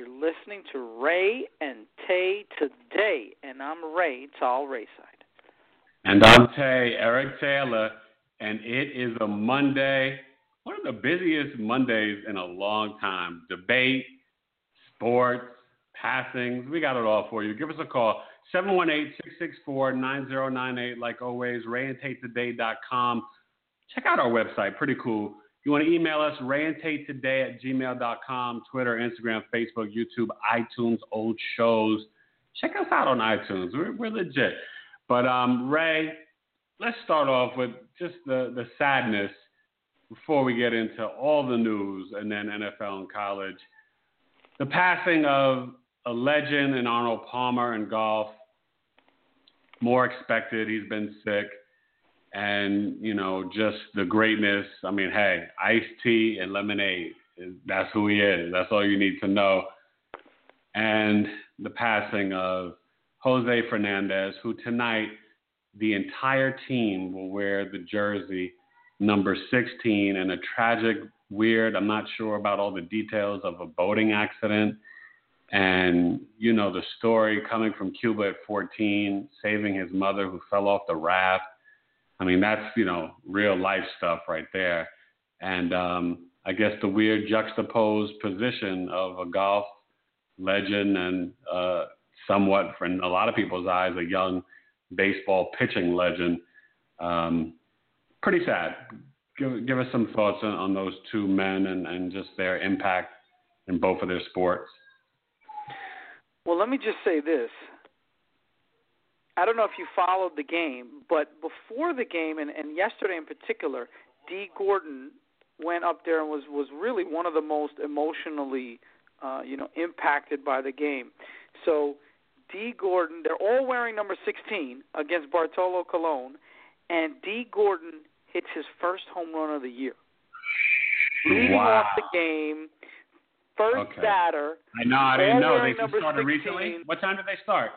You're listening to Rae and Tay today, and I'm Rae. It's all Rayside. And I'm Tay, Eric Taylor, and it is a Monday, one of the busiest Mondays in a long time. Debate, sports, passings, we got it all for you. Give us a call, 718-664-9098, like always, raeandtaytoday.com. Check out our website, pretty cool. You want to email us, raeandtaytoday at gmail.com, Twitter, Instagram, Facebook, YouTube, iTunes, old shows. Check us out on iTunes. We're, we're legit. But um, Rae, let's start off with just the, the sadness before we get into all the news and then NFL and college. The passing of a legend in Arnold Palmer in golf. More expected. He's been sick and you know just the greatness. I mean, hey, iced tea and lemonade. That's who he is. That's all you need to know. And the passing of Jose Fernandez, who tonight the entire team will wear the jersey number 16 in a tragic, weird. I'm not sure about all the details of a boating accident. And, you know, the story coming from Cuba at 14, saving his mother who fell off the raft I mean, that's, you know, real life stuff right there. And um, I guess the weird juxtaposed position of a golf legend and uh, somewhat, in a lot of people's eyes, a young baseball pitching legend. Um, pretty sad. Give, give us some thoughts on, on those two men and, and just their impact in both of their sports. Well, let me just say this. I don't know if you followed the game, but before the game and, and yesterday in particular, Dee Gordon went up there and was was really one of the most emotionally, uh, you know, impacted by the game. So Dee Gordon, they're all wearing number 16 against Bartolo Colon, and Dee Gordon hits his first home run of the year, leading Wow. off the game. First Okay. batter. I know, I didn't know. They just started 16. recently. What time did they start?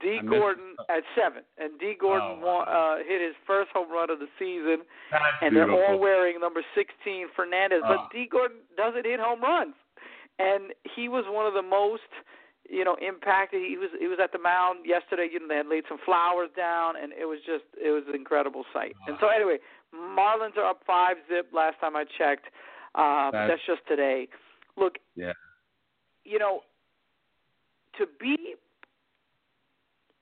D. I Gordon at seven, and Dee Gordon Oh, wa- uh, hit his first home run of the season, and they're all wearing number 16 Fernandez. Oh. But Dee Gordon doesn't hit home runs, and he was one of the most, you know, impacted. He was he was at the mound yesterday. You know, they had laid some flowers down, and it was just it was an incredible sight. And so anyway, Marlins are up five zip. Last time I checked, uh, That's- that's just today. Look, Yeah. you know, to be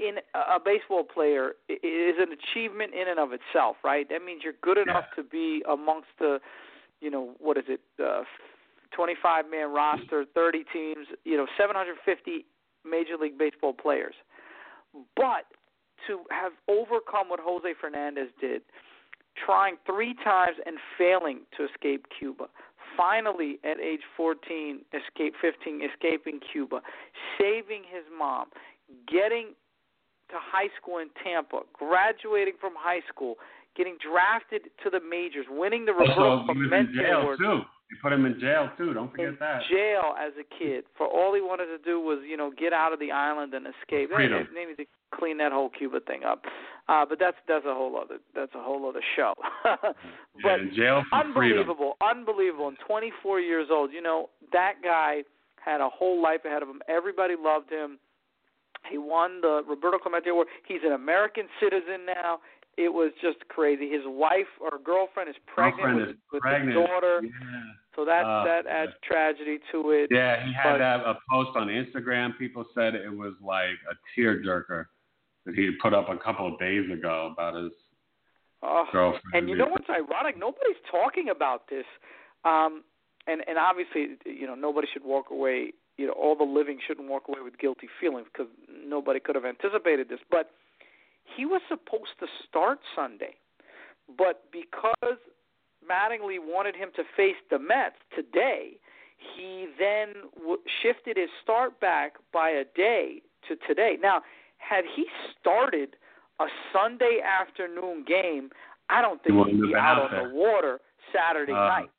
in a baseball player is an achievement in and of itself, right? That means you're good enough to be amongst the, you know, what is it, uh, 25 man roster, 30 teams, you know, 750 Major League Baseball players. But to have overcome what Jose Fernandez did, trying three times and failing to escape Cuba. Finally, at age 14, escape 15, escaping Cuba, saving his mom, getting to high school in Tampa, graduating from high school, getting drafted to the majors, winning the he was in jail Award too. They put him in jail too. Don't forget in that. jail as a kid. For all he wanted to do was, you know, get out of the island and escape. Freedom. they need to clean that whole Cuba thing up. Uh, but that's that's a whole other that's a whole other show. but in jail for freedom. unbelievable, unbelievable. And 24 years old. You know, that guy had a whole life ahead of him. Everybody loved him. He won the Roberto Clemente Award. He's an American citizen now. it was just crazy. His wife or girlfriend is pregnant Girlfriend with, is with pregnant. his daughter, Yeah. so that Oh, that adds tragedy to it. Yeah, he had But- that a post on Instagram. People said it was like a tearjerker that he put up a couple of days ago about his Oh, girlfriend. and you know what's ironic? Nobody's talking about this. Um, and and obviously, you know, nobody should walk away. You know, all the living shouldn't walk away with guilty feelings because nobody could have anticipated this. But he was supposed to start Sunday, but because Mattingly wanted him to face the Mets today, he then w- shifted his start back by a day to today. Now, had he started a Sunday afternoon game, I don't think he'd be out out on the water Saturday Uh, night.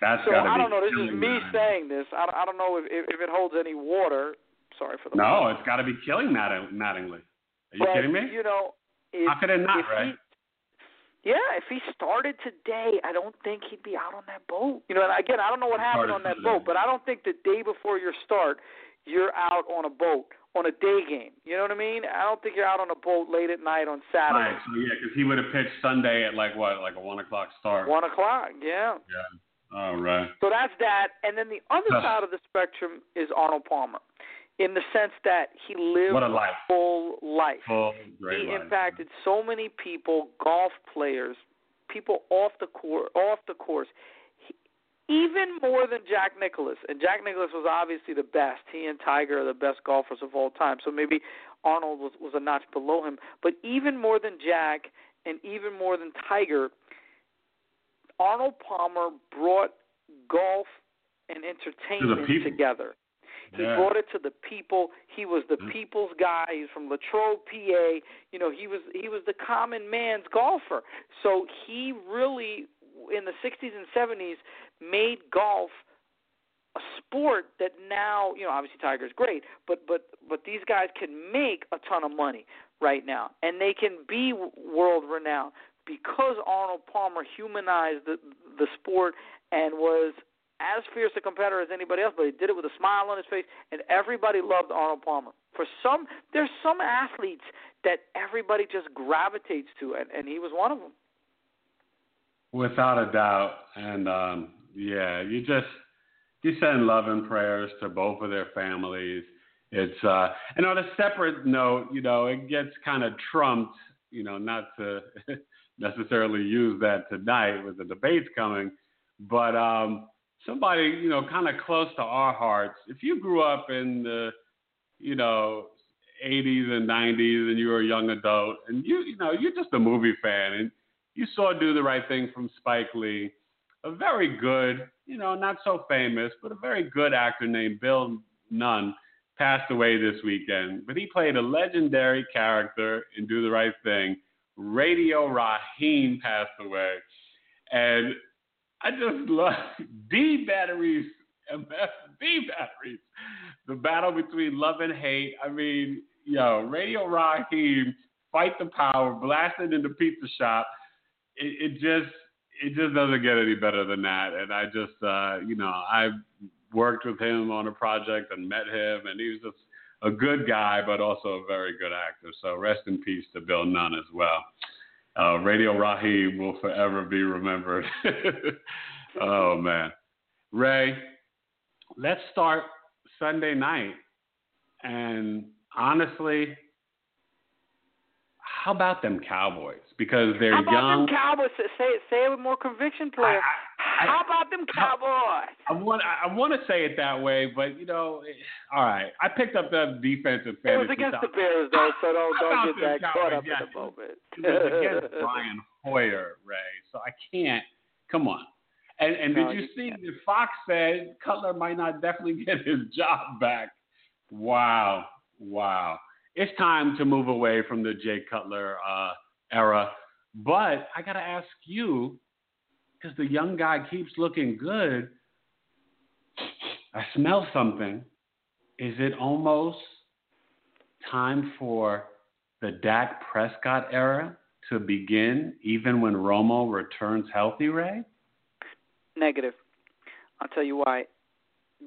That's So I don't know. This is me saying this. I don't, I don't know if, if if it holds any water. Sorry for the No, it's got to be killing Matting- Mattingly. Are you but, kidding me? You know, if, How could it not, right? He, yeah, if he started today, I don't think he'd be out on that boat. You know, and again, I don't know what happened on that today. boat, but I don't think the day before your start, you're out on a boat on a day game. You know what I mean? I don't think you're out on a boat late at night on Saturday. Right. So yeah, because he would have pitched Sunday at like what, like a one o'clock start. One o'clock, yeah. Yeah. All right. So that's that. And then the other side of the spectrum is Arnold Palmer, in the sense that he lived a life. full life. Full he life. impacted so many people, golf players, people off the course, off the course. He, even more than Jack Nicklaus, and Jack Nicklaus was obviously the best. He and Tiger are the best golfers of all time. So maybe Arnold was was a notch below him, but even more than Jack, and even more than Tiger, Arnold Palmer brought golf and entertainment people. together. He Yeah. brought it to the people. He was the Mhm. people's guy. He's from Latrobe, PA. You know, he was he was the common man's golfer. So he really, in the '60s and '70s, made golf a sport that now, you know, obviously Tiger's great, but but but these guys can make a ton of money right now, and they can be world renowned because Arnold Palmer humanized the the sport and was as fierce a competitor as anybody else, but he did it with a smile on his face, and everybody loved Arnold Palmer. For some, there's some athletes that everybody just gravitates to, and, and he was one of them. Without a doubt. And um, yeah, you just you send love and prayers to both of their families. It's uh and on a separate note, you know, it gets kind of trumped, you know, not to necessarily use that tonight with the debates coming, but um somebody, you know, kind of close to our hearts. If you grew up in the, you know, 80s and 90s and you were a young adult and you you know, you're just a movie fan and you saw Do the Right Thing from Spike Lee, a very good, you know, not so famous, but a very good actor named Bill Nunn passed away this weekend. But he played a legendary character in Do the Right Thing. Radio Raheem passed away. And I just love D batteries, D batteries. The battle between love and hate. I mean, yo, Radio Raheem, fight the power, blasted in the pizza shop. It, it just it just doesn't get any better than that. And I just uh, you know, I worked with him on a project and met him and he was just a good guy but also a very good actor. So rest in peace to Bill Nunn as well. Uh, Radio Raheem will forever be remembered. oh man. Rae, let's start Sunday night. And honestly, how about them Cowboys? Because they're How about young. them Cowboys? Say it, say it with more conviction, player. I- I- How about them Cowboys? I want I want to say it that way, but you know, eh, all right. I picked up that defensive It fantasy. was against the Bears, though, so don't don't get that caught up Yes. in the moment. It was against Brian Hoyer, Rae. So I can't. Come on. And and No, did you you see that Fox said Cutler might not definitely get his job back? Wow, wow. It's time to move away from the Jay Cutler uh, era. But I got to ask you, because the young guy keeps looking good. I smell something. Is it almost time for the Dak Prescott era to begin, even when Romo returns healthy, Rae? Negative. I'll tell you why.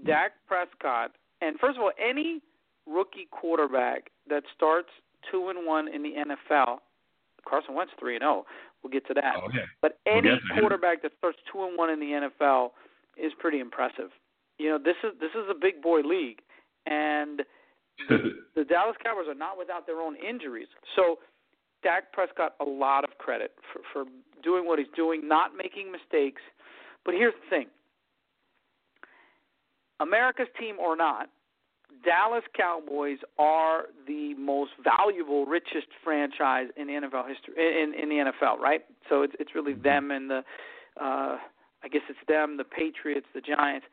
Dak Prescott, and first of all, any rookie quarterback that starts two and one in the NFL, Carson Wentz three and zero. We'll get to that. Oh, yeah. But We'll any to quarterback that starts two and one in the NFL is pretty impressive. You know, this is this is a big boy league, and the Dallas Cowboys are not without their own injuries. So Dak Prescott a lot of credit for, for doing what he's doing, not making mistakes. But here's the thing. America's team or not, Dallas Cowboys are the most valuable, richest franchise in NFL history in in the NFL, right? So it's it's really them and the uh I guess it's them, the Patriots, the Giants.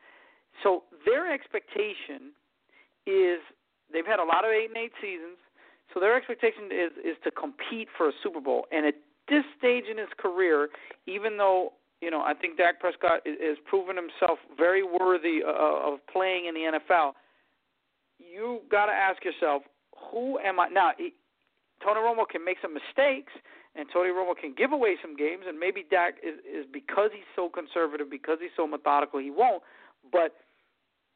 So their expectation is they've had a lot of eight and eight seasons. So their expectation is is to compete for a Super Bowl. And at this stage in his career, even though you know I think Dak Prescott is, is proven himself very worthy of, of playing in the NFL, you got to ask yourself, who am I now? He, Tony Romo can make some mistakes, and Tony Romo can give away some games, and maybe Dak is, is because he's so conservative, because he's so methodical, he won't. But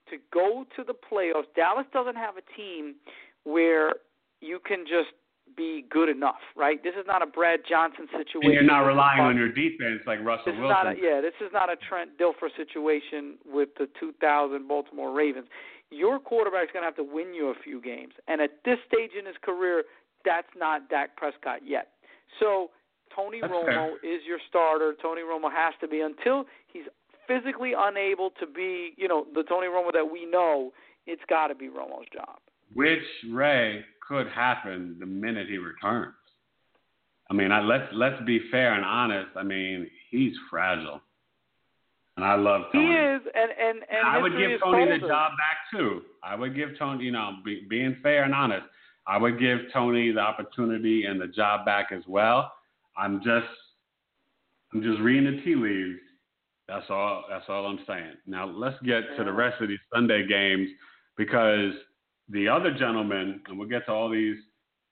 to go to the playoffs, Dallas doesn't have a team where you can just be good enough, right? This is not a Brad Johnson situation. And you're not relying on your defense like Russell This is Wilson. not a, yeah, this is not a Trent Dilfer situation with the 2000 Baltimore Ravens. Your quarterback's going to have to win you a few games, and at this stage in his career, that's not Dak Prescott yet. So Tony That's Romo is your starter. Tony Romo has to be until he's physically unable to be, you know, the Tony Romo that we know. It's got to be Romo's job. which Rae could happen the minute he returns. I mean, I, let's let's be fair and honest. I mean, he's fragile, and I love Tony. He is, and and and I would give Tony the job back too. I would give Tony, you know, be, being fair and honest, I would give Tony the opportunity and the job back as well. I'm just, I'm just reading the tea leaves. That's all. That's all I'm saying. Now let's get to the rest of these Sunday games because the other gentlemen, and we'll get to all these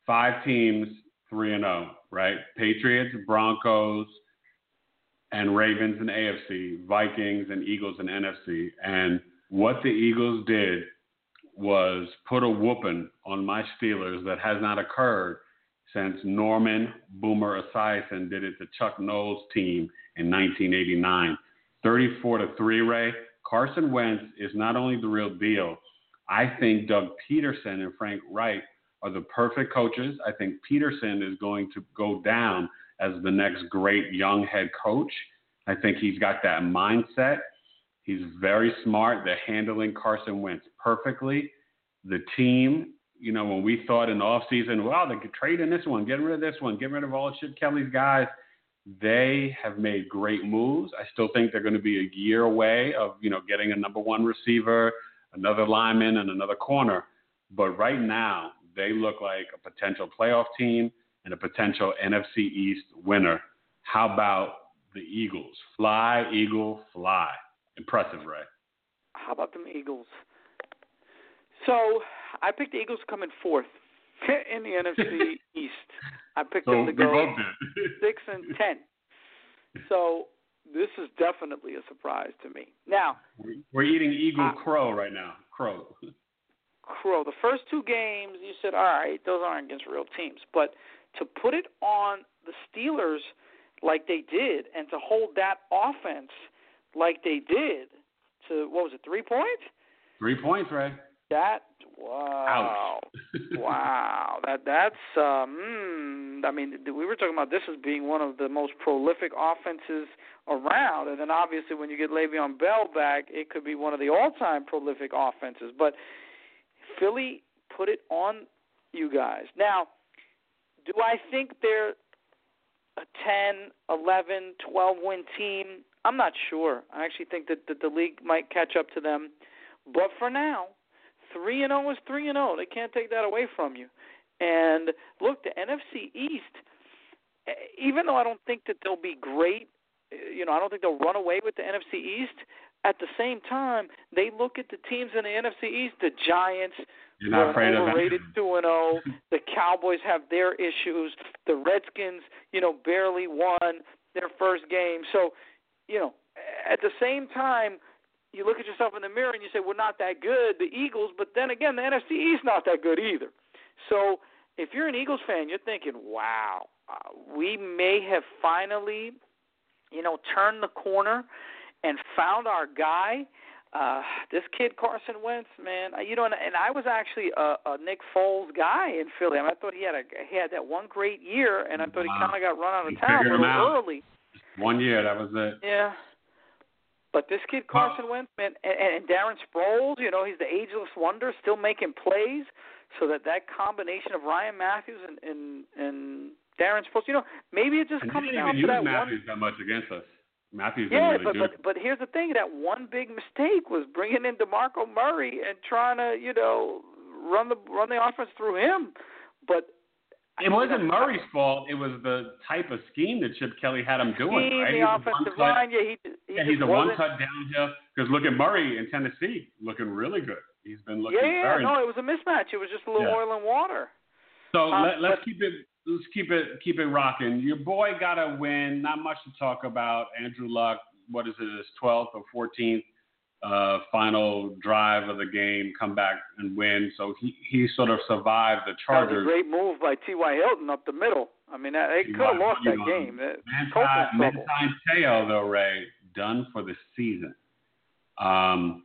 five teams, three and zero, right? Patriots, Broncos, and Ravens and AFC, Vikings and Eagles and NFC. And what the Eagles did was put a whooping on my Steelers that has not occurred since Norman Boomer Esiason did it to Chuck Noll's team in 1989. 34 to 3, Rae. Carson Wentz is not only the real deal. I think Doug Pederson and Frank Reich are the perfect coaches. I think Peterson is going to go down as the next great young head coach. I think he's got that mindset. He's very smart. They're handling Carson Wentz perfectly. The team, you know, when we thought in the offseason, wow, they could trade in this one, get rid of this one, get rid of all Chip Kelly's guys, they have made great moves. I still think they're going to be a year away of, you know, getting a number one receiver, another lineman, and another corner. But right now, they look like a potential playoff team and a potential NFC East winner. How about the Eagles? Fly, Eagle, fly. Impressive, Rae. How about them Eagles? So I picked the Eagles coming fourth in the NFC East. I picked So them to go six and ten. So this is definitely a surprise to me. Now, We're eating Eagle Uh, Crow right now. Crow. Crow, the first two games, you said, all right, those aren't against real teams. But to put it on the Steelers like they did and to hold that offense like they did to, what was it, three points? Three points, Rae. That, wow. wow. That That's, um, I mean, we were talking about this as being one of the most prolific offenses around. And then obviously when you get Le'Veon Bell back, it could be one of the all-time prolific offenses. But Philly put it on you guys. Now, do I think they're a 10, 11, 12 win team? I'm not sure. I actually think that, that the league might catch up to them. But for now, 3 and 0 is 3 and 0. They can't take that away from you. And look, the NFC East, eh, even though I don't think that they'll be great, eh, you know, I don't think they'll run away with the NFC East. At the same time, they look at the teams in the NFC East, the Giants, You're not afraid overrated them. two and zero. The Cowboys have their issues. The Redskins, you know, barely won their first game. So, you know, at the same time, you look at yourself in the mirror and you say, "We're not that good." The Eagles, but then again, the NFC East not that good either. So, if you're an Eagles fan, you're thinking, "Wow, uh, we may have finally, you know, turned the corner and found our guy. Uh, this kid Carson Wentz, man, uh, you know, and, and I was actually a, a Nick Foles guy in Philly. I, mean, I thought he had a he had that one great year, and I thought he kind of got run out of town a little early. One year, that was it. Yeah. But this kid Carson Wentz, man, and, and Darren Sproles, you know, he's the ageless wonder, still making plays. So that that combination of Ryan Mathews and and, and Darren Sproles, you know, maybe it just And comes down to use that Matthews one. that much against us. Mathews Yeah, didn't but but but here's the thing: that one big mistake was bringing in Demarco Murray and trying to, you know, run the run the offense through him. But It wasn't Murray's fault. It was the type of scheme that Chip Kelly had him doing. scheme, right? the offensive one-cut- line, yeah, he, he yeah, he's a one-cut downhill. Because look at Murray in Tennessee, looking really good. He's been looking Yeah, yeah, no, it was a mismatch. It was just a little Yeah. oil and water. So Um, let, let's but- keep it. Let's keep it keep it rocking. Your boy got a win. Not much to talk about. Andrew Luck. What is it? His twelfth or fourteenth uh, final drive of the game. Come back and win. So he he sort of survived the That was Chargers. a great move by T.Y. Hilton up the middle. I mean, that- they He could have lost that game. That- Manti, Colts in trouble. Manti Te'o, though, Rae, done for the season. Um,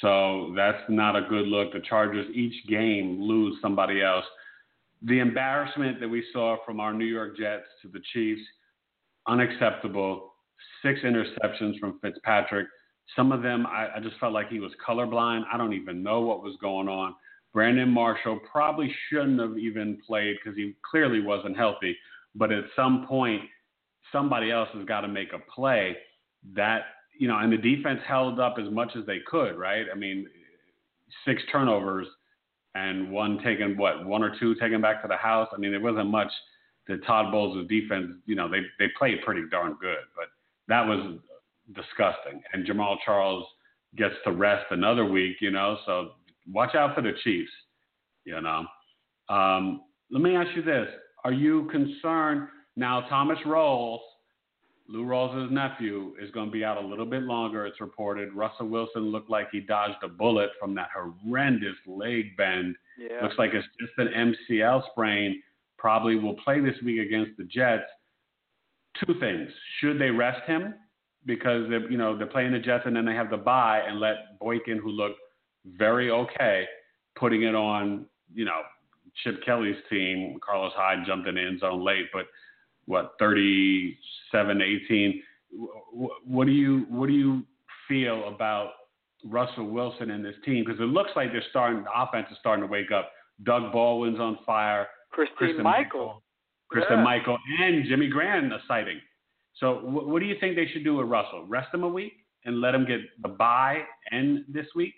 so that's not a good look. The Chargers each game lose somebody else. The embarrassment that we saw from our New York Jets to the Chiefs, unacceptable. Six interceptions from Fitzpatrick. Some of them, I, I just felt like he was colorblind. I don't even know what was going on. Brandon Marshall probably shouldn't have even played because he clearly wasn't healthy. But at some point, somebody else has got to make a play. That you know, and the defense held up as much as they could, right? I mean, six turnovers and one taken what one or two taken back to the house. I mean, there wasn't much that Todd Bowles' defense. You know, they they played pretty darn good, but that was disgusting. And Jamaal Charles gets to rest another week, you know. So watch out for the Chiefs, you know. Um, let me ask you this: Are you concerned now? Thomas Rawls, Lou Rawls' nephew, is going to be out a little bit longer. It's reported. Russell Wilson looked like he dodged a bullet from that horrendous leg bend. Yeah. Looks like it's just an MCL sprain. Probably will play this week against the Jets. Two things: should they rest him because they're, you know they're playing the Jets and then they have the bye and let Boykin, who looked very okay, putting it on you know Chip Kelly's team. Carlos Hyde jumped in the end zone late, but what 37 18 what do you what do you feel about Russell Wilson and this team? Because it looks like they're starting the offense is starting to wake up. Doug Baldwin's on fire. Christine, Kristen Michael. Kristen Yeah. Michael and Jimmy Graham a sighting. So wh- what do you think they should do with Russell? Rest him a week and let him get the bye end this week?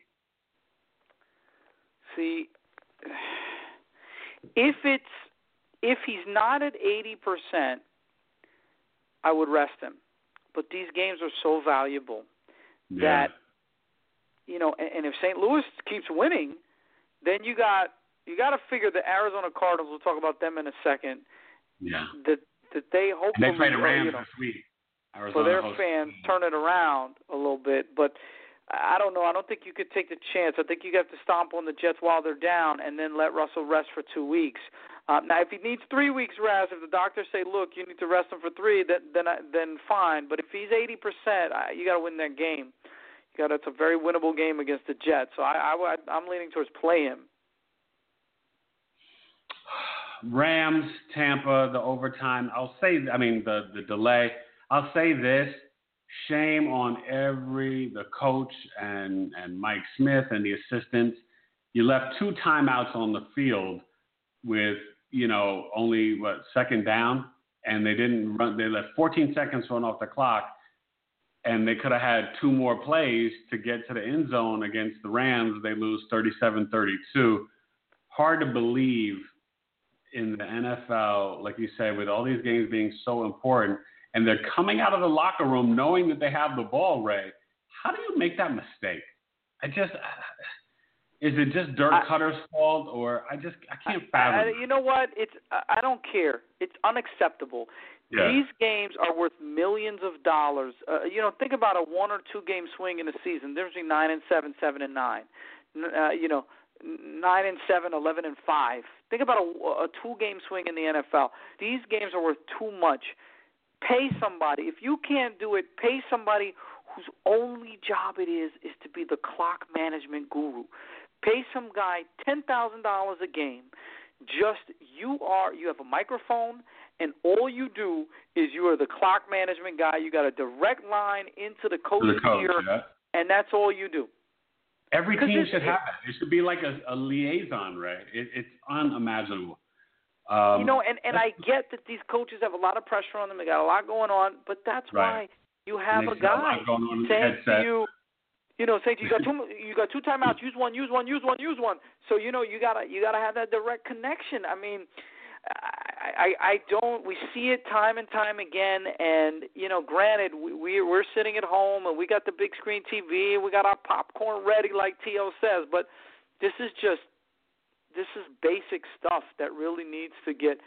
See, if it's if he's not at eighty percent, I would rest him. But these games are so valuable that you know, and, and if St. Louis keeps winning, then you got you got to figure the Arizona Cardinals. We'll talk about them in a second. yeah That that they and hopefully they play the Rams you know, this week Arizona for their hosts- fans turn it around a little bit. But I don't know. I don't think you could take the chance. I think you have to stomp on the Jets while they're down and then let Russell rest for two weeks. Um, now, if he needs three weeks rest, if the doctors say, "Look, you need to rest him for three, then then I, then fine. But if he's eighty percent, you got to win that game. You got it's a very winnable game against the Jets. So I, I I'm leaning towards play him. Rams, Tampa, the overtime. I'll say, I mean, the the delay. I'll say this: shame on every the coach and and Mike Smith and the assistants. You left two timeouts on the field with you know only what second down, and they didn't run. They left 14 seconds run off the clock, and they could have had two more plays to get to the end zone against the Rams. They lose 37-32. Hard to believe in the NFL, like you said, with all these games being so important, and they're coming out of the locker room knowing that they have the ball, Rae. How do you make that mistake? I just is it just Dirk I- Koetter's fault, or I just I can't I, fathom. you know what? It's I I don't care. It's unacceptable. Yeah. These games are worth millions of dollars. Uh, you know, think about a one or two game swing in a season. There's between nine and seven, seven and nine. Uh, you know, nine and seven, eleven and five. Think about a, a two-game swing in the NFL. These games are worth too much. Pay somebody. If you can't do it, pay somebody whose only job it is is to be the clock management guru. Pay some guy ten thousand dollars a game. Just you are you have a microphone and all you do is you are the clock management guy. You got a direct line into the coach's the coach, ear, yeah. and that's all you do. Every team it- should have that. It should be like a, a liaison, right? It, it's unimaginable. Um, you know, and and I get that these coaches have a lot of pressure on them. They got a lot going on, but that's Right. why you have a guy lot going on saying to you, you know, you, you got two, you got two timeouts. Use one, use one, use one, use one. So you know, you gotta you gotta have that direct connection. I mean, I I, I don't. We see it time and time again, and you know, granted, we we- we're sitting at home and we got the big screen TV and we got our popcorn ready, like T.O. says, but this is just this is basic stuff that really needs to get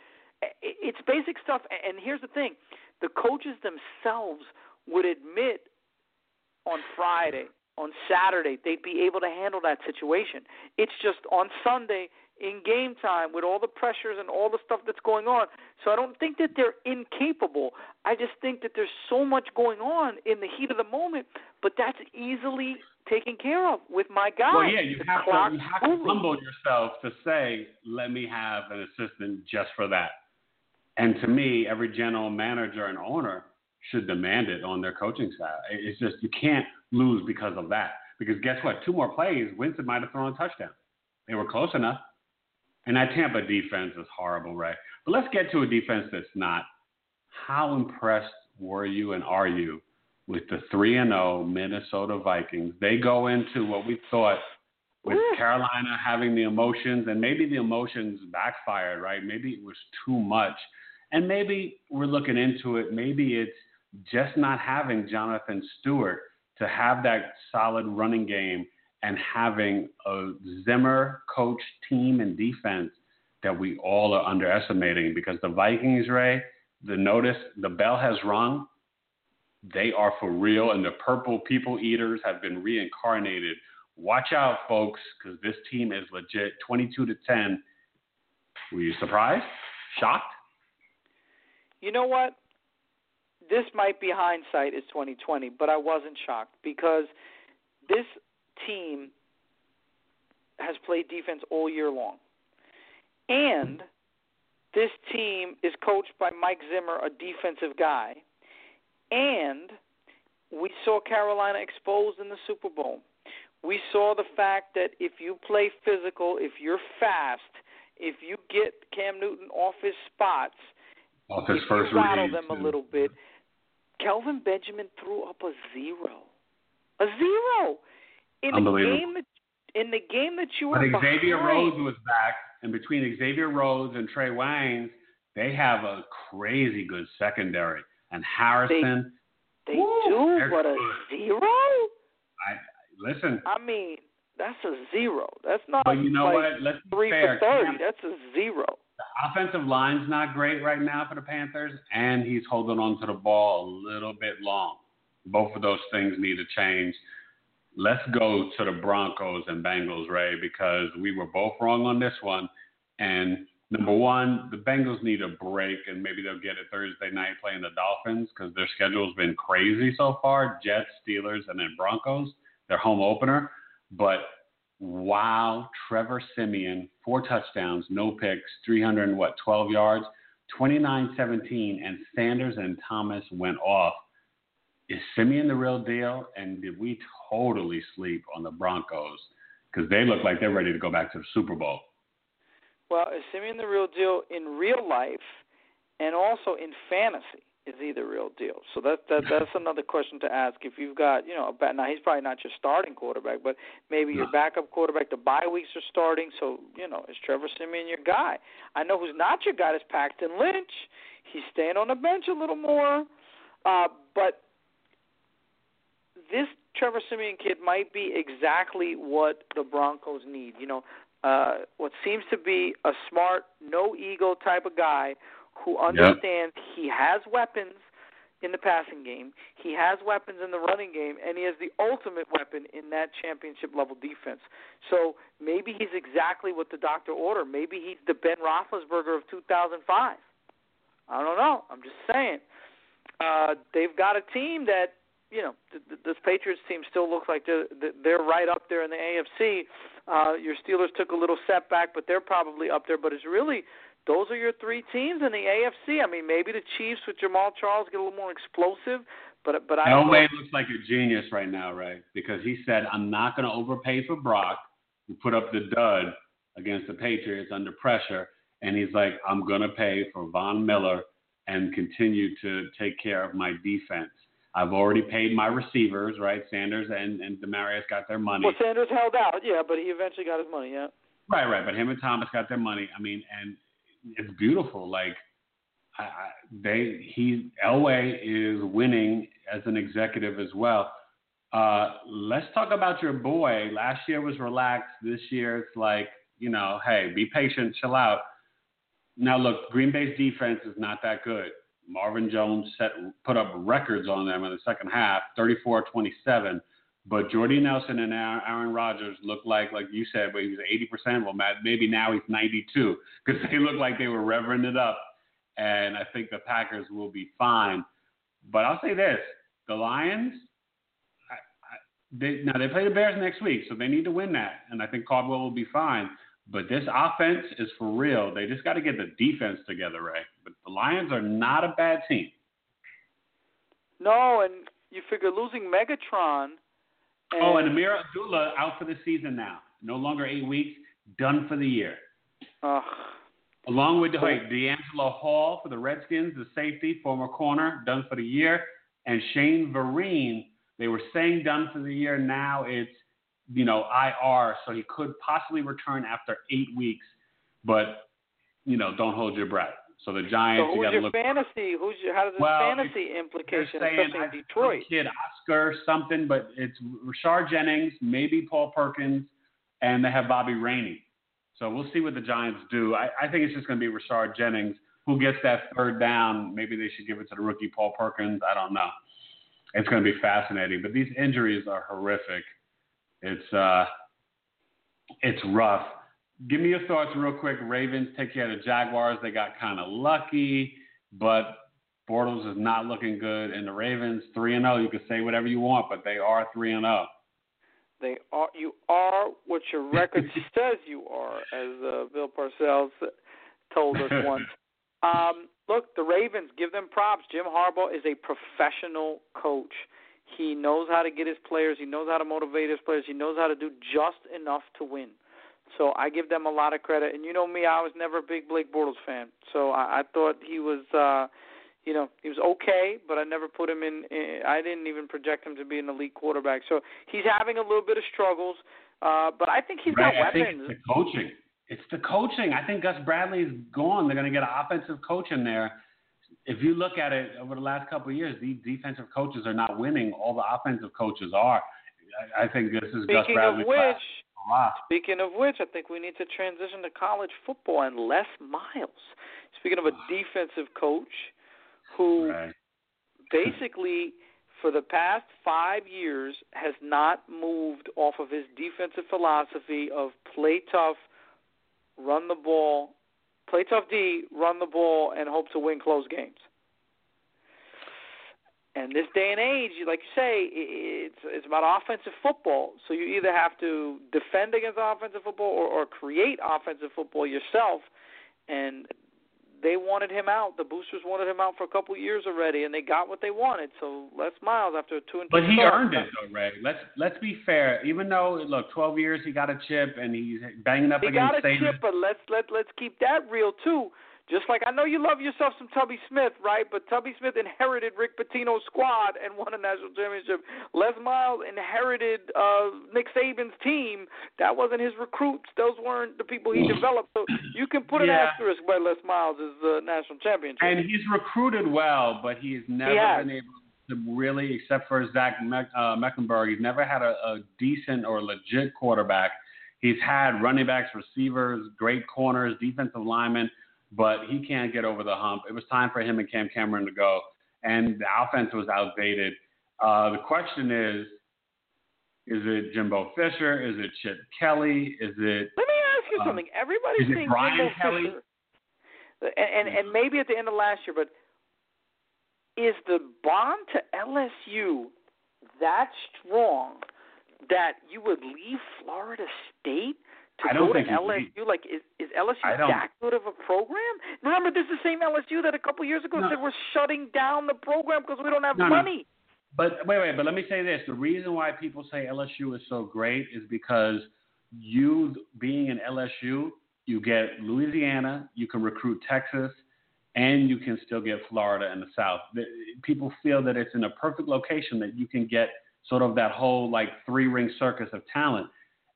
it's basic stuff and here's the thing the coaches themselves would admit on Friday on Saturday they'd be able to handle that situation. It's just on Sunday in game time with all the pressures and all the stuff that's going on. So I don't think that they're incapable. I just think that there's so much going on in the heat of the moment but that's easily taken care of with my guy Well, yeah, you the have to you have to humble yourself to say, "Let me have an assistant just for that." And to me, every general manager and owner should demand it on their coaching staff. It's just you can't lose because of that. Because guess what? Two more plays, Winston might have thrown a touchdown. They were close enough. And that Tampa defense is horrible, right? But let's get to a defense that's not. How impressed were you and are you with the 3 and 0 Minnesota Vikings? They go into what we thought with Woo. Carolina having the emotions, and maybe the emotions backfired, right? Maybe it was too much. And maybe we're looking into it. Maybe it's just not having Jonathan Stewart to have that solid running game and having a Zimmer coach team and defense that we all are underestimating because the Vikings, Rae, the notice, the bell has rung. They are for real, and the purple people eaters have been reincarnated. Watch out, folks, because this team is legit 22 to 10. Were you surprised? Shocked? You know what? This might be hindsight is 2020, but I wasn't shocked because this team has played defense all year long. And this team is coached by Mike Zimmer, a defensive guy. And we saw Carolina exposed in the Super Bowl. We saw the fact that if you play physical, if you're fast, if you get Cam Newton off his spots, Off his if first you rattle them a little bit, Kelvin Benjamin threw up a zero, a zero in the game that in the game that you were But Xavier behind. Rhodes was back, and between Xavier Rhodes and Trae Waynes, they have a crazy good secondary. And Harrison, They Woo, do, but a good. zero. I listen. I mean, that's a zero. That's not But you know like what? Let's be three fair. for thirty. Cam- That's a zero. The offensive line's not great right now for the Panthers, and he's holding on to the ball a little bit long. Both of those things need to change. Let's go to the Broncos and Bengals, Rae, because we were both wrong on this one. And number one, the Bengals need a break, and maybe they'll get it Thursday night playing the Dolphins because their schedule's been crazy so far Jets, Steelers, and then Broncos, their home opener. But wow, Trevor Siemian, four touchdowns, no picks, 300 and what, 12 yards, 29-17, and Sanders and Thomas went off. Is Siemian the real deal? And did we totally sleep on the Broncos? Because they look like they're ready to go back to the Super Bowl. Well, is Siemian the real deal in real life, and also in fantasy? Is he the real deal? So that that that's another question to ask. If you've got you know a now he's probably not your starting quarterback, but maybe your backup quarterback. The bye weeks are starting, so you know is Trevor Siemian your guy? I know who's not your guy is Paxton Lynch. He's staying on the bench a little more, uh, but this Trevor Siemian kid might be exactly what the Broncos need. You know, uh, what seems to be a smart, no ego type of guy who understands he has weapons. in the passing game. He has weapons in the running game, and he has the ultimate weapon in that championship level defense. So maybe he's exactly what the doctor ordered. Maybe he's the Ben Roethlisberger of 2005. I don't know. I'm just saying. Uh, they've got a team that you know, th- this Patriots team still looks like they're they're right up there in the AFC. Uh, your Steelers took a little setback, but they're probably up there. But it's really those are your three teams in the AFC. I mean, maybe the Chiefs with Jamaal Charles get a little more explosive, but but I. Elway looks like a genius right now, right? Because he said, "I'm not going to overpay for Brock, who put up the dud against the Patriots under pressure," and he's like, "I'm going to pay for Von Miller and continue to take care of my defense." I've already paid my receivers, right? Sanders and, and Demaryius got their money. Well, Sanders held out, yeah, but he eventually got his money, yeah. Right, right. But him and Thomas got their money. I mean, and it's beautiful. Like, I, they, he, Elway is winning as an executive as well. Uh, let's talk about your boy. Last year was relaxed. This year it's like, you know, hey, be patient, chill out. Now look, Green Bay's defense is not that good. Marvin Jones set put up records on them in the second half, 34-27. But Jordy Nelson and Aaron Rodgers looked like, like you said, but he was 80%. Well, maybe now he's 92 because they looked like they were revving it up. And I think the Packers will be fine. But I'll say this: the Lions. I, I, they, now they play the Bears next week, so they need to win that, and I think Caldwell will be fine. But this offense is for real. They just got to get the defense together, Rae. But the Lions are not a bad team. No, and you figure losing Megatron. And oh, and Ameer Abdullah out for the season now. No longer eight weeks, done for the year. Uh, Along with wait, DeAngelo Hall for the Redskins, the safety, former corner, done for the year. And Shane Vereen, they were saying done for the year. Now it's you know, IR, so he could possibly return after eight weeks. But you know, don't hold your breath. So the Giants, so who's you your look. fantasy? Who's your, how does the well, fantasy implication, especially in Detroit? Kid Oscar something, but it's Rashard Jennings, maybe Paul Perkins, and they have Bobby Rainey. So we'll see what the Giants do. I, I think it's just going to be Rashard Jennings who gets that third down. Maybe they should give it to the rookie Paul Perkins. I don't know. It's going to be fascinating, but these injuries are horrific. It's uh, it's rough. Give me your thoughts real quick. Ravens take care of the Jaguars. They got kind of lucky, but Bortles is not looking good. And the Ravens three and zero. Oh. You can say whatever you want, but they are three and zero. Oh. They are. You are what your record says you are, as uh, Bill Parcells told us once. Um, look, the Ravens. Give them props. Jim Harbaugh is a professional coach. He knows how to get his players. He knows how to motivate his players. He knows how to do just enough to win. So I give them a lot of credit. And you know me, I was never a big Blake Bortles fan. So I, I thought he was, uh, you know, he was okay, but I never put him in, in. I didn't even project him to be an elite quarterback. So he's having a little bit of struggles, uh, but I think he's right, got weapons. It's the coaching. It's the coaching. I think Gus Bradley's gone. They're going to get an offensive coach in there if you look at it over the last couple of years, these defensive coaches are not winning. All the offensive coaches are. I, I think this is speaking Gus Bradley's Speaking of which, speaking of which, I think we need to transition to college football and Les Miles. Speaking of a defensive coach who right. basically for the past five years has not moved off of his defensive philosophy of play tough, run the ball, play tough D, run the ball, and hope to win close games. And this day and age, like you say, it's it's about offensive football. So you either have to defend against offensive football or, or create offensive football yourself. And they wanted him out. The boosters wanted him out for a couple of years already, and they got what they wanted. So Les Miles, after a two and but he start, earned it though, Rae. Let's let's be fair. Even though look, 12 years he got a chip and he's banging up he against got a chip, but let's let let's keep that real too. Just like I know you love yourself some Tubby Smith, right? But Tubby Smith inherited Rick Pitino's squad and won a national championship. Les Miles inherited uh, Nick Saban's team. That wasn't his recruits. Those weren't the people he developed. So you can put an asterisk by Les Miles' uh, national championship. And he's recruited well, but he's never has. been able to really, except for Zach Meck, uh, Mecklenburg, he's never had a, a decent or legit quarterback. He's had running backs, receivers, great corners, defensive linemen, but he can't get over the hump. It was time for him and Cam Cameron to go. and the offense was outdated. Uh, the question is, is it Jimbo Fisher? Is it Chip Kelly? Is it? Let me ask you uh, something. Everybody's is it saying Brian Jimbo Kelly? Fisher, and, and and maybe at the end of last year, but is the bond to LSU that strong that you would leave Florida State to I don't go think to LSU? Like, is, is LSU that good of a program? Remember, this is the same LSU that a couple years ago No. said we're shutting down the program because we don't have No, no. money. But wait, wait. But let me say this: the reason why people say LSU is so great is because you being in LSU, you get Louisiana, you can recruit Texas, and you can still get Florida in the South. People feel that it's in a perfect location that you can get sort of that whole like three ring circus of talent.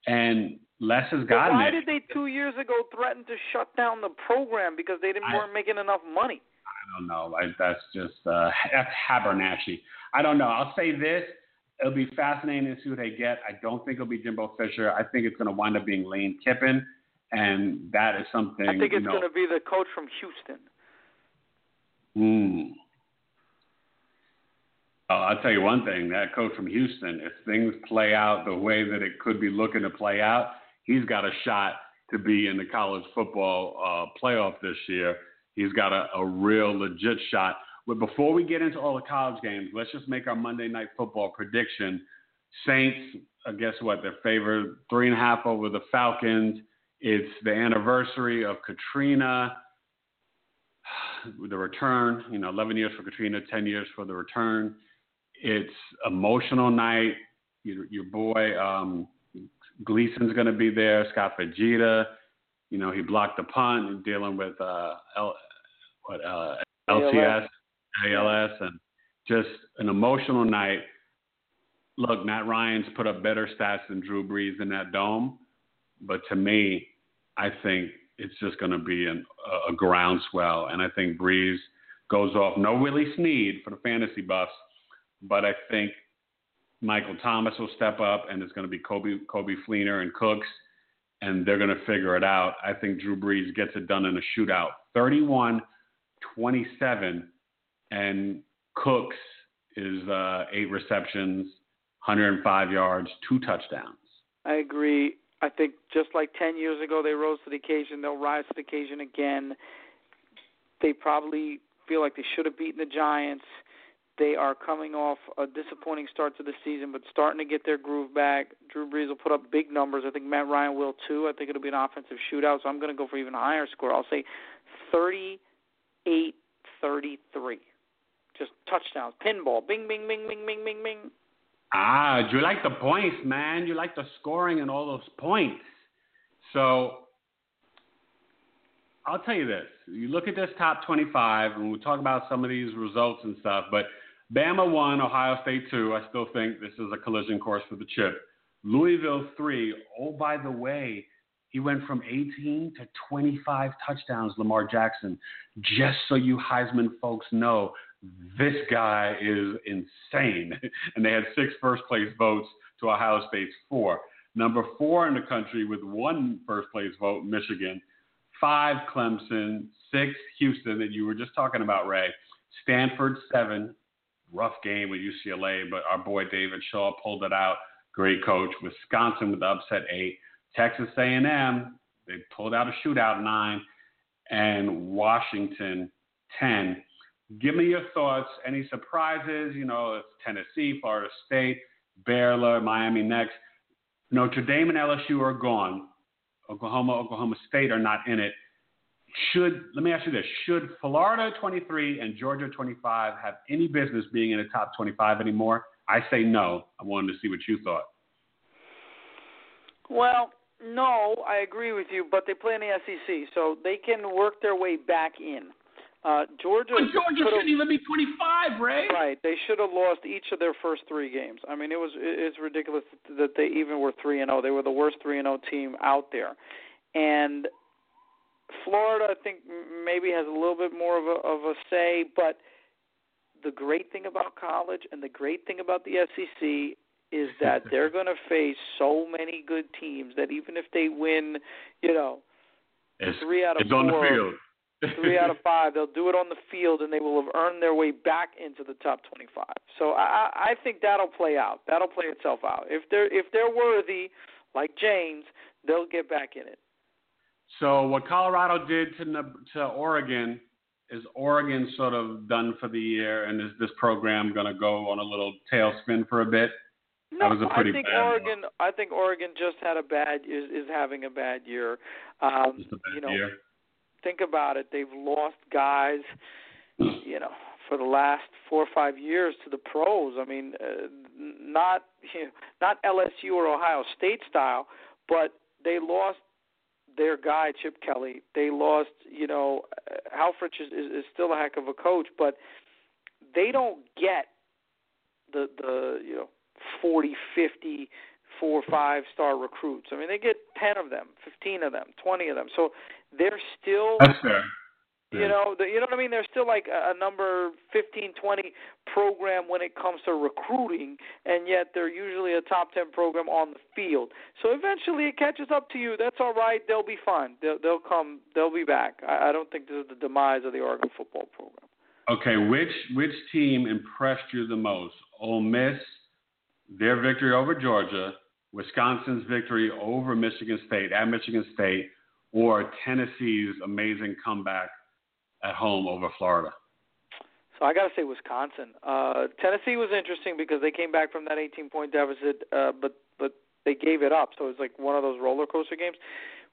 And Les has gotten why it. did they two years ago threaten to shut down the program because they didn't I- weren't making enough money? I don't know. Like that's just uh, that's Habernashy. I don't know. I'll say this: it'll be fascinating to see what they get. I don't think it'll be Jimbo Fisher. I think it's going to wind up being Lane Kiffin, and that is something. I think you it's know, going to be the coach from Houston. Mm. Uh, I'll tell you one thing: that coach from Houston, if things play out the way that it could be looking to play out, he's got a shot to be in the college football uh, playoff this year. He's got a, a real legit shot. But before we get into all the college games, let's just make our Monday night football prediction. Saints, uh, guess what? They're favored three and a half over the Falcons. It's the anniversary of Katrina the return, you know, 11 years for Katrina, 10 years for the return. It's emotional night. Your, your boy um, Gleason's going to be there. Scott Fujita, you know, he blocked the punt and dealing with uh, L, what uh, LCS, ALS, and just an emotional night. Look, Matt Ryan's put up better stats than Drew Brees in that dome, but to me, I think it's just going to be an, a, a groundswell. And I think Brees goes off. No Willie Snead for the fantasy buffs, but I think Michael Thomas will step up, and it's going to be Coby, Coby Fleener and Cooks, and they're going to figure it out. I think Drew Brees gets it done in a shootout 31 27, and Cooks is uh, eight receptions, 105 yards, two touchdowns. I agree. I think just like 10 years ago, they rose to the occasion. They'll rise to the occasion again. They probably feel like they should have beaten the Giants. They are coming off a disappointing start to the season, but starting to get their groove back. Drew Brees will put up big numbers. I think Matt Ryan will too. I think it'll be an offensive shootout, so I'm going to go for even a higher score. I'll say 38 33. Just touchdowns, pinball, bing, bing, bing, bing, bing, bing, bing. Ah, you like the points, man. You like the scoring and all those points. So I'll tell you this. You look at this top 25, and we'll talk about some of these results and stuff, but Bama 1, Ohio State 2. I still think this is a collision course for the chip. Louisville 3. Oh, by the way, he went from 18 to 25 touchdowns, Lamar Jackson. Just so you Heisman folks know, this guy is insane. And they had six first place votes to Ohio State's four. Number four in the country with one first place vote, Michigan. Five, Clemson. Six, Houston, that you were just talking about, Rae. Stanford, seven. Rough game with UCLA, but our boy David Shaw pulled it out. Great coach. Wisconsin with the upset, eight. Texas A&M, they pulled out a shootout, nine. And Washington, 10 give me your thoughts. Any surprises? You know, it's Tennessee, Florida State, Baylor, Miami next. Notre Dame and LSU are gone. Oklahoma, Oklahoma State are not in it. Should let me ask you this: Should Florida 23 and Georgia 25 have any business being in the top 25 anymore? I say no. I wanted to see what you thought. Well, no, I agree with you, but they play in the SEC, so they can work their way back in. Uh, Georgia. But Georgia shouldn't even be 25, Rae. Right, they should have lost each of their first three games. I mean, it was it's ridiculous that they even were three and zero. They were the worst three and zero team out there, and Florida, I think maybe has a little bit more of a of a say. But the great thing about college and the great thing about the SEC is that they're going to face so many good teams that even if they win, you know, It's, three out of four. on the field. three out of five. They'll do it on the field, and they will have earned their way back into the top 25. So I, I think that'll play out. That'll play itself out. If they're if they're worthy, like James, they'll get back in it. So what Colorado did to to Oregon is Oregon sort of done for the year, and is this program going to go on a little tailspin for a bit? No, that was a pretty I think Oregon. One. I think Oregon just had a bad is is having a bad year. Um, Just a bad you know, year. think about it. They've lost guys, you know, for the last four or five years to the pros. I mean, uh, not you know, not LSU or Ohio State style, but they lost their guy Chip Kelly. They lost, you know, Helfrich is, is, is still a heck of a coach, but they don't get the the you know forty, fifty, four, five star recruits. I mean, they get ten of them, fifteen of them, twenty of them. So they're still That's fair. You know, the, you know what I mean. They're still like a, a number fifteen, twenty program when it comes to recruiting, and yet they're usually a top ten program on the field. So eventually, it catches up to you. That's all right. They'll be fine. They'll they'll come. They'll be back. I, I don't think this is the demise of the Oregon football program. Okay, which which team impressed you the most? Ole Miss, their victory over Georgia, Wisconsin's victory over Michigan State at Michigan State, or Tennessee's amazing comeback at home over Florida? So I got to say Wisconsin. Uh, Tennessee was interesting because they came back from that 18 point deficit, uh, but but they gave it up. So it was like one of those roller coaster games.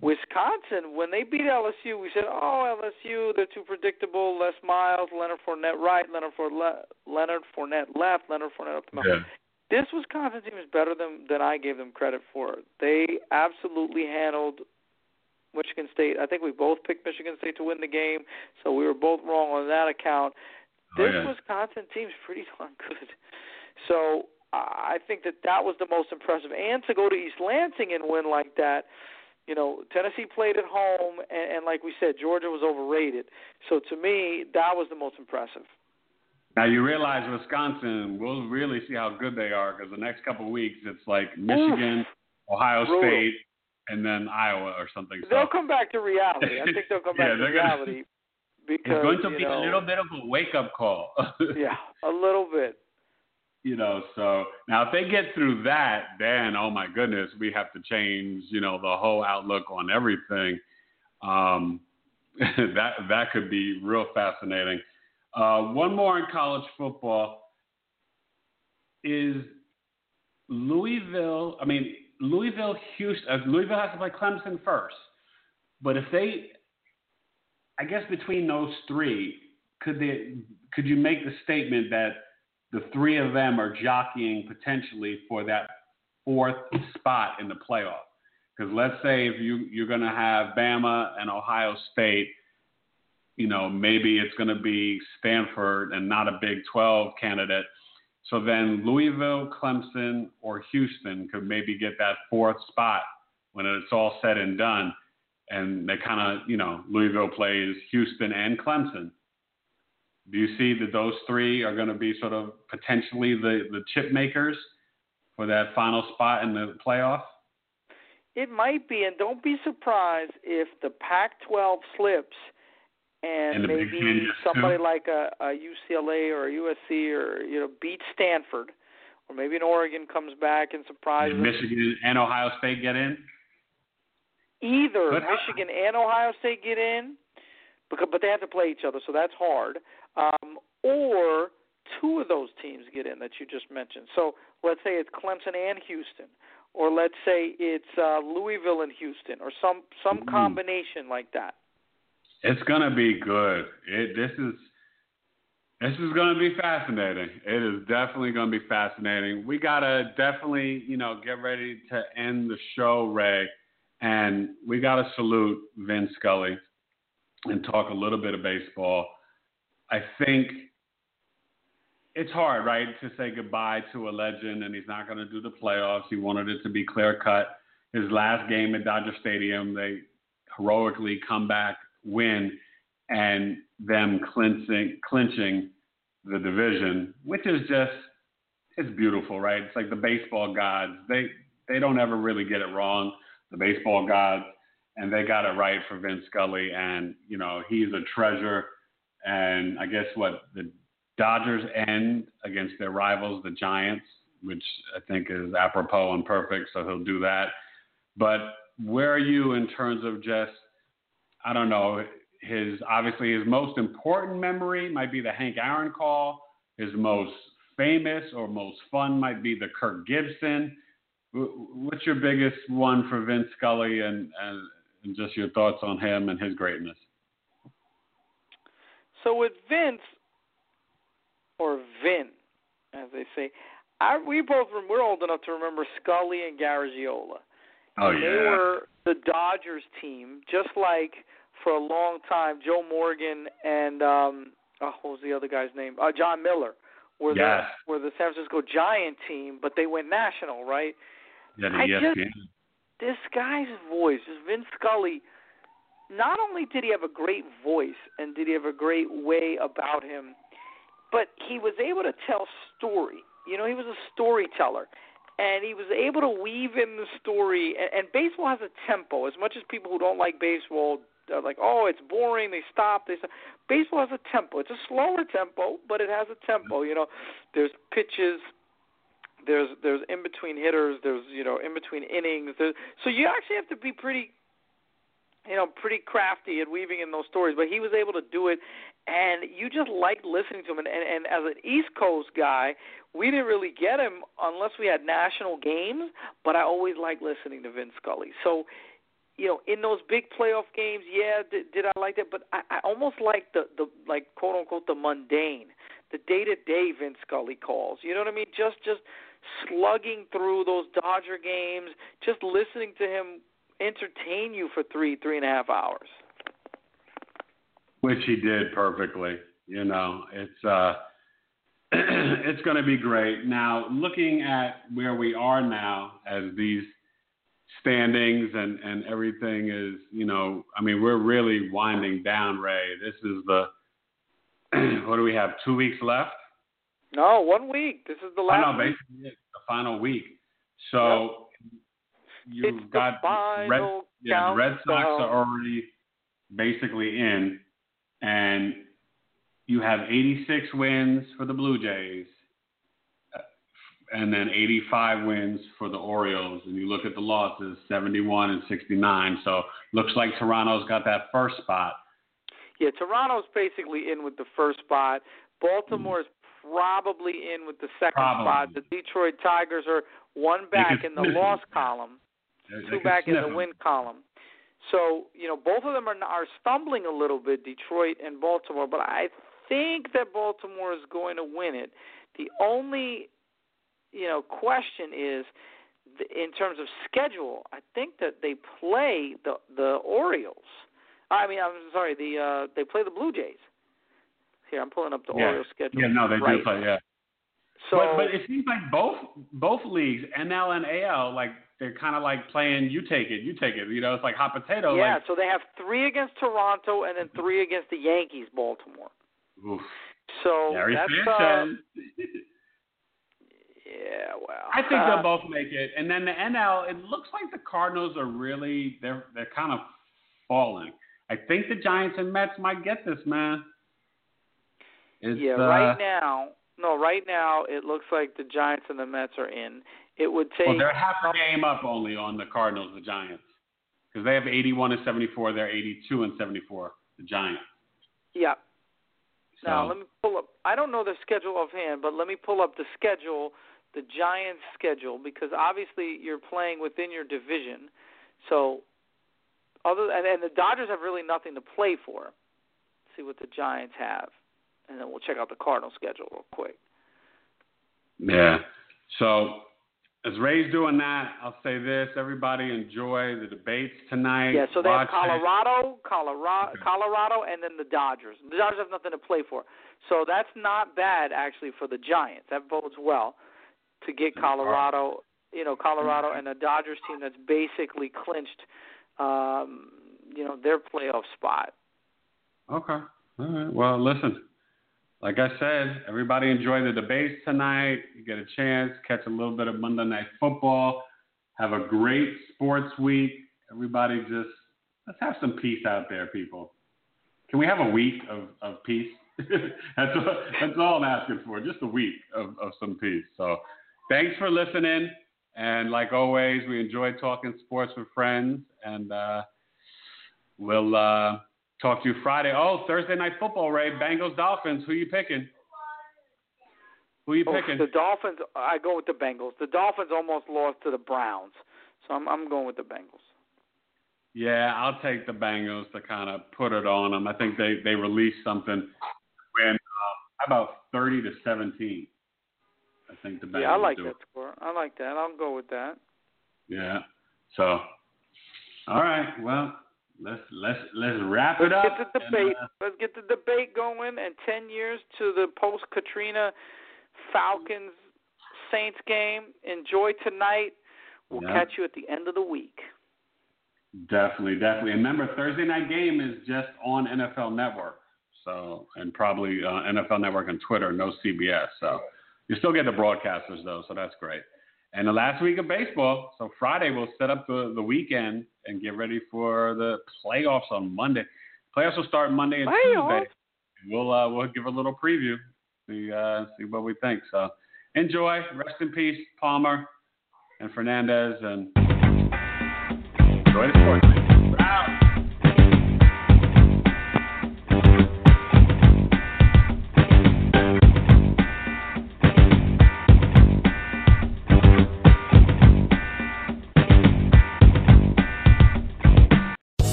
Wisconsin, when they beat LSU, we said, "Oh, LSU, they're too predictable. Les Miles, Leonard Fournette right, Leonard Fournette, Leonard Fournette left, Leonard Fournette up the middle." This Wisconsin team is better than than I gave them credit for. They absolutely handled Michigan State. I think we both picked Michigan State to win the game, so we were both wrong on that account. Oh, This yeah. Wisconsin team's pretty darn good. So I think that that was the most impressive. And to go to East Lansing and win like that, you know, Tennessee played at home, and, and like we said, Georgia was overrated. So to me, that was the most impressive. Now you realize Wisconsin, we'll really see how good they are because the next couple of weeks it's like Michigan, Ohio Brutal. State, and then Iowa or something. So They'll come back to reality. I think they'll come Yeah, back to they're gonna- reality it's going to be know, a little bit of a wake up call. yeah, a little bit. you know, so now if they get through that, then oh my goodness, we have to change, you know, the whole outlook on everything. Um, that that could be real fascinating. Uh, one more in college football is Louisville. I mean, Louisville, Houston. Uh, Louisville has to play Clemson first, but if they, I guess between those three, could they? Could you make the statement that the three of them are jockeying potentially for that fourth spot in the playoff? Because let's say if you you're going to have Bama and Ohio State, you know maybe it's going to be Stanford and not a Big 12 candidate. So then Louisville, Clemson, or Houston could maybe get that fourth spot when it's all said and done. And they kind of, you know, Louisville plays Houston and Clemson. Do you see that those three are going to be sort of potentially the, the chip makers for that final spot in the playoff? It might be, and don't be surprised if the Pac-12 slips and, And maybe somebody two? like a, a UCLA or a USC or you know beats Stanford, or maybe an Oregon comes back and surprises. Michigan and Ohio State get in? Either But- Michigan and Ohio State get in, because but they have to play each other, so that's hard. Um, or two of those teams get in that you just mentioned. So let's say it's Clemson and Houston, or let's say it's uh, Louisville and Houston, or some some Mm. combination like that. It's gonna be good. It this is this is gonna be fascinating. It is definitely gonna be fascinating. We gotta definitely, you know, get ready to end the show, Rae, and we gotta salute Vin Scully and talk a little bit of baseball. I think it's hard, right, to say goodbye to a legend and he's not gonna do the playoffs. He wanted it to be clear cut. His last game at Dodger Stadium, they heroically come back, win, and them clinching clinching the division, which is just it's beautiful, right? It's like the baseball gods. They they don't ever really get it wrong. The baseball gods. and they got it right for Vince Scully. And you know, he's a treasure. And I guess what the Dodgers end against their rivals, the Giants, which I think is apropos and perfect. So he'll do that. But where are you in terms of just, I don't know, his obviously his most important memory might be the Hank Aaron call. His most famous or most fun might be the Kirk Gibson. What's your biggest one for Vince Scully and, and, and just your thoughts on him and his greatness? So with Vince, or Vin, as they say, I, we both we're old enough to remember Scully and Garagiola. Oh yeah. They were the Dodgers team, just like for a long time Joe Morgan and um oh, what was the other guy's name? Uh, Jon Miller were yes. the were the San Francisco Giant team, but they went national, right? Yeah, the I ESPN. just this guy's voice, this Vince Scully. Not only did he have a great voice and did he have a great way about him, but he was able to tell story. You know, he was a storyteller, and he was able to weave in the story. And, and baseball has a tempo. As much as people who don't like baseball are like, oh, it's boring. They stop. They stop. Baseball has a tempo. It's a slower tempo, but it has a tempo. You know, there's pitches. There's there's in between hitters. There's you know in between innings. There's, so you actually have to be pretty you know, pretty crafty at weaving in those stories, but he was able to do it, and you just liked listening to him. And, and, and as an East Coast guy, we didn't really get him unless we had national games, but I always liked listening to Vince Scully. So, you know, in those big playoff games, yeah, did, did I like that? But I, I almost like the the like quote unquote the mundane, the day to day Vince Scully calls. You know what I mean? Just just slugging through those Dodger games, just listening to him entertain you for three, three and a half hours. Which he did perfectly. You know, it's uh it's going to be great. Now, looking at where we are now as these standings and and everything is, you know, I mean, we're really winding down, Rae. This is the what do we have? 2 weeks left? No, one week. This is the last oh, no, basically it's the final week. So yep. you've got Red, yeah, the Red Sox are already basically in, and you have 86 wins for the Blue Jays, and then 85 wins for the Orioles. And you look at the losses, 71 and 69. So looks like Toronto's got that first spot. Yeah, Toronto's basically in with the first spot. Baltimore's probably in with the second Probably. spot. The Detroit Tigers are one back in the loss column two back in the win column. So you know both of them are are stumbling a little bit, Detroit and Baltimore. But I think that Baltimore is going to win it. The only you know question is in terms of schedule. I think that they play the the Orioles. I mean, I'm sorry, the uh they play the Blue Jays. Here, I'm pulling up the yeah. Orioles schedule. Yeah, no, they right. do play. Yeah. So, but, but it seems like both both leagues, NL and AL, like they're kind of like playing you take it, you take it. You know, it's like hot potato. Yeah, like, so they have three against Toronto and then three against the Yankees, Baltimore. Oof. So Gary that's uh. Yeah, well. I think uh, they'll both make it. And then the NL, it looks like the Cardinals are really they're they're kind of falling. I think the Giants and Mets might get this, man. It's, yeah, uh, right now, no, right now it looks like the Giants and the Mets are in. It would take. Well, they're half a game up only on the Cardinals, the Giants, because they have 81 and 74. They're 82 and 74. The Giants. Yeah. So, Now let me pull up. I don't know the schedule offhand, but let me pull up the schedule, the Giants' schedule, because obviously you're playing within your division. So, other and, and the Dodgers have really nothing to play for. Let's see what the Giants have, and then we'll check out the Cardinal schedule real quick. Yeah. So as Rae's doing that, I'll say this: everybody enjoy the debates tonight. Yeah, so they Watch have. Colorado, Colorado, Colorado, and then the Dodgers. The Dodgers have nothing to play for, so that's not bad actually for the Giants. That bodes well to get Colorado, you know, Colorado and the Dodgers team that's basically clinched, um, you know, their playoff spot. Okay. All right. Well, listen. Like I said, everybody enjoy the debates tonight. You get a chance, catch a little bit of Monday Night Football. Have a great sports week. Everybody just let's have some peace out there, people. Can we have a week of, of peace? that's, all, that's all I'm asking for, just a week of, of some peace. So thanks for listening. And like always, we enjoy talking sports with friends. And uh, we'll uh, talk to you Friday. Oh, Thursday night football, Rae. Bengals Dolphins. Who you picking? Who you Oh, picking? the Dolphins. I go with the Bengals. The Dolphins almost lost to the Browns, so I'm I'm going with the Bengals. Yeah, I'll take the Bengals to kind of put it on them. I think they they released something when how about thirty to seventeen. I think the Bengals. yeah, I like that it. score. I like that. I'll go with that. Yeah. So, all right. Well, let's let's let's wrap Let's it up. get the and, uh, Let's get the debate going. And ten years to the post Katrina Falcons Saints game. Enjoy tonight. We'll Yeah. catch you at the end of the week. Definitely, definitely. And remember, Thursday night game is just on NFL Network. So, and probably uh, NFL Network and Twitter, no CBS. So, you still get the broadcasters though, so that's great. And the last week of baseball, so Friday we'll set up the, the weekend and get ready for the playoffs on Monday. Playoffs will start Monday and Playoffs? Tuesday. We'll uh, we'll give a little preview, see uh, see what we think. So, enjoy. Rest in peace, Palmer and Fernandez, and enjoy the sports. man. We're out.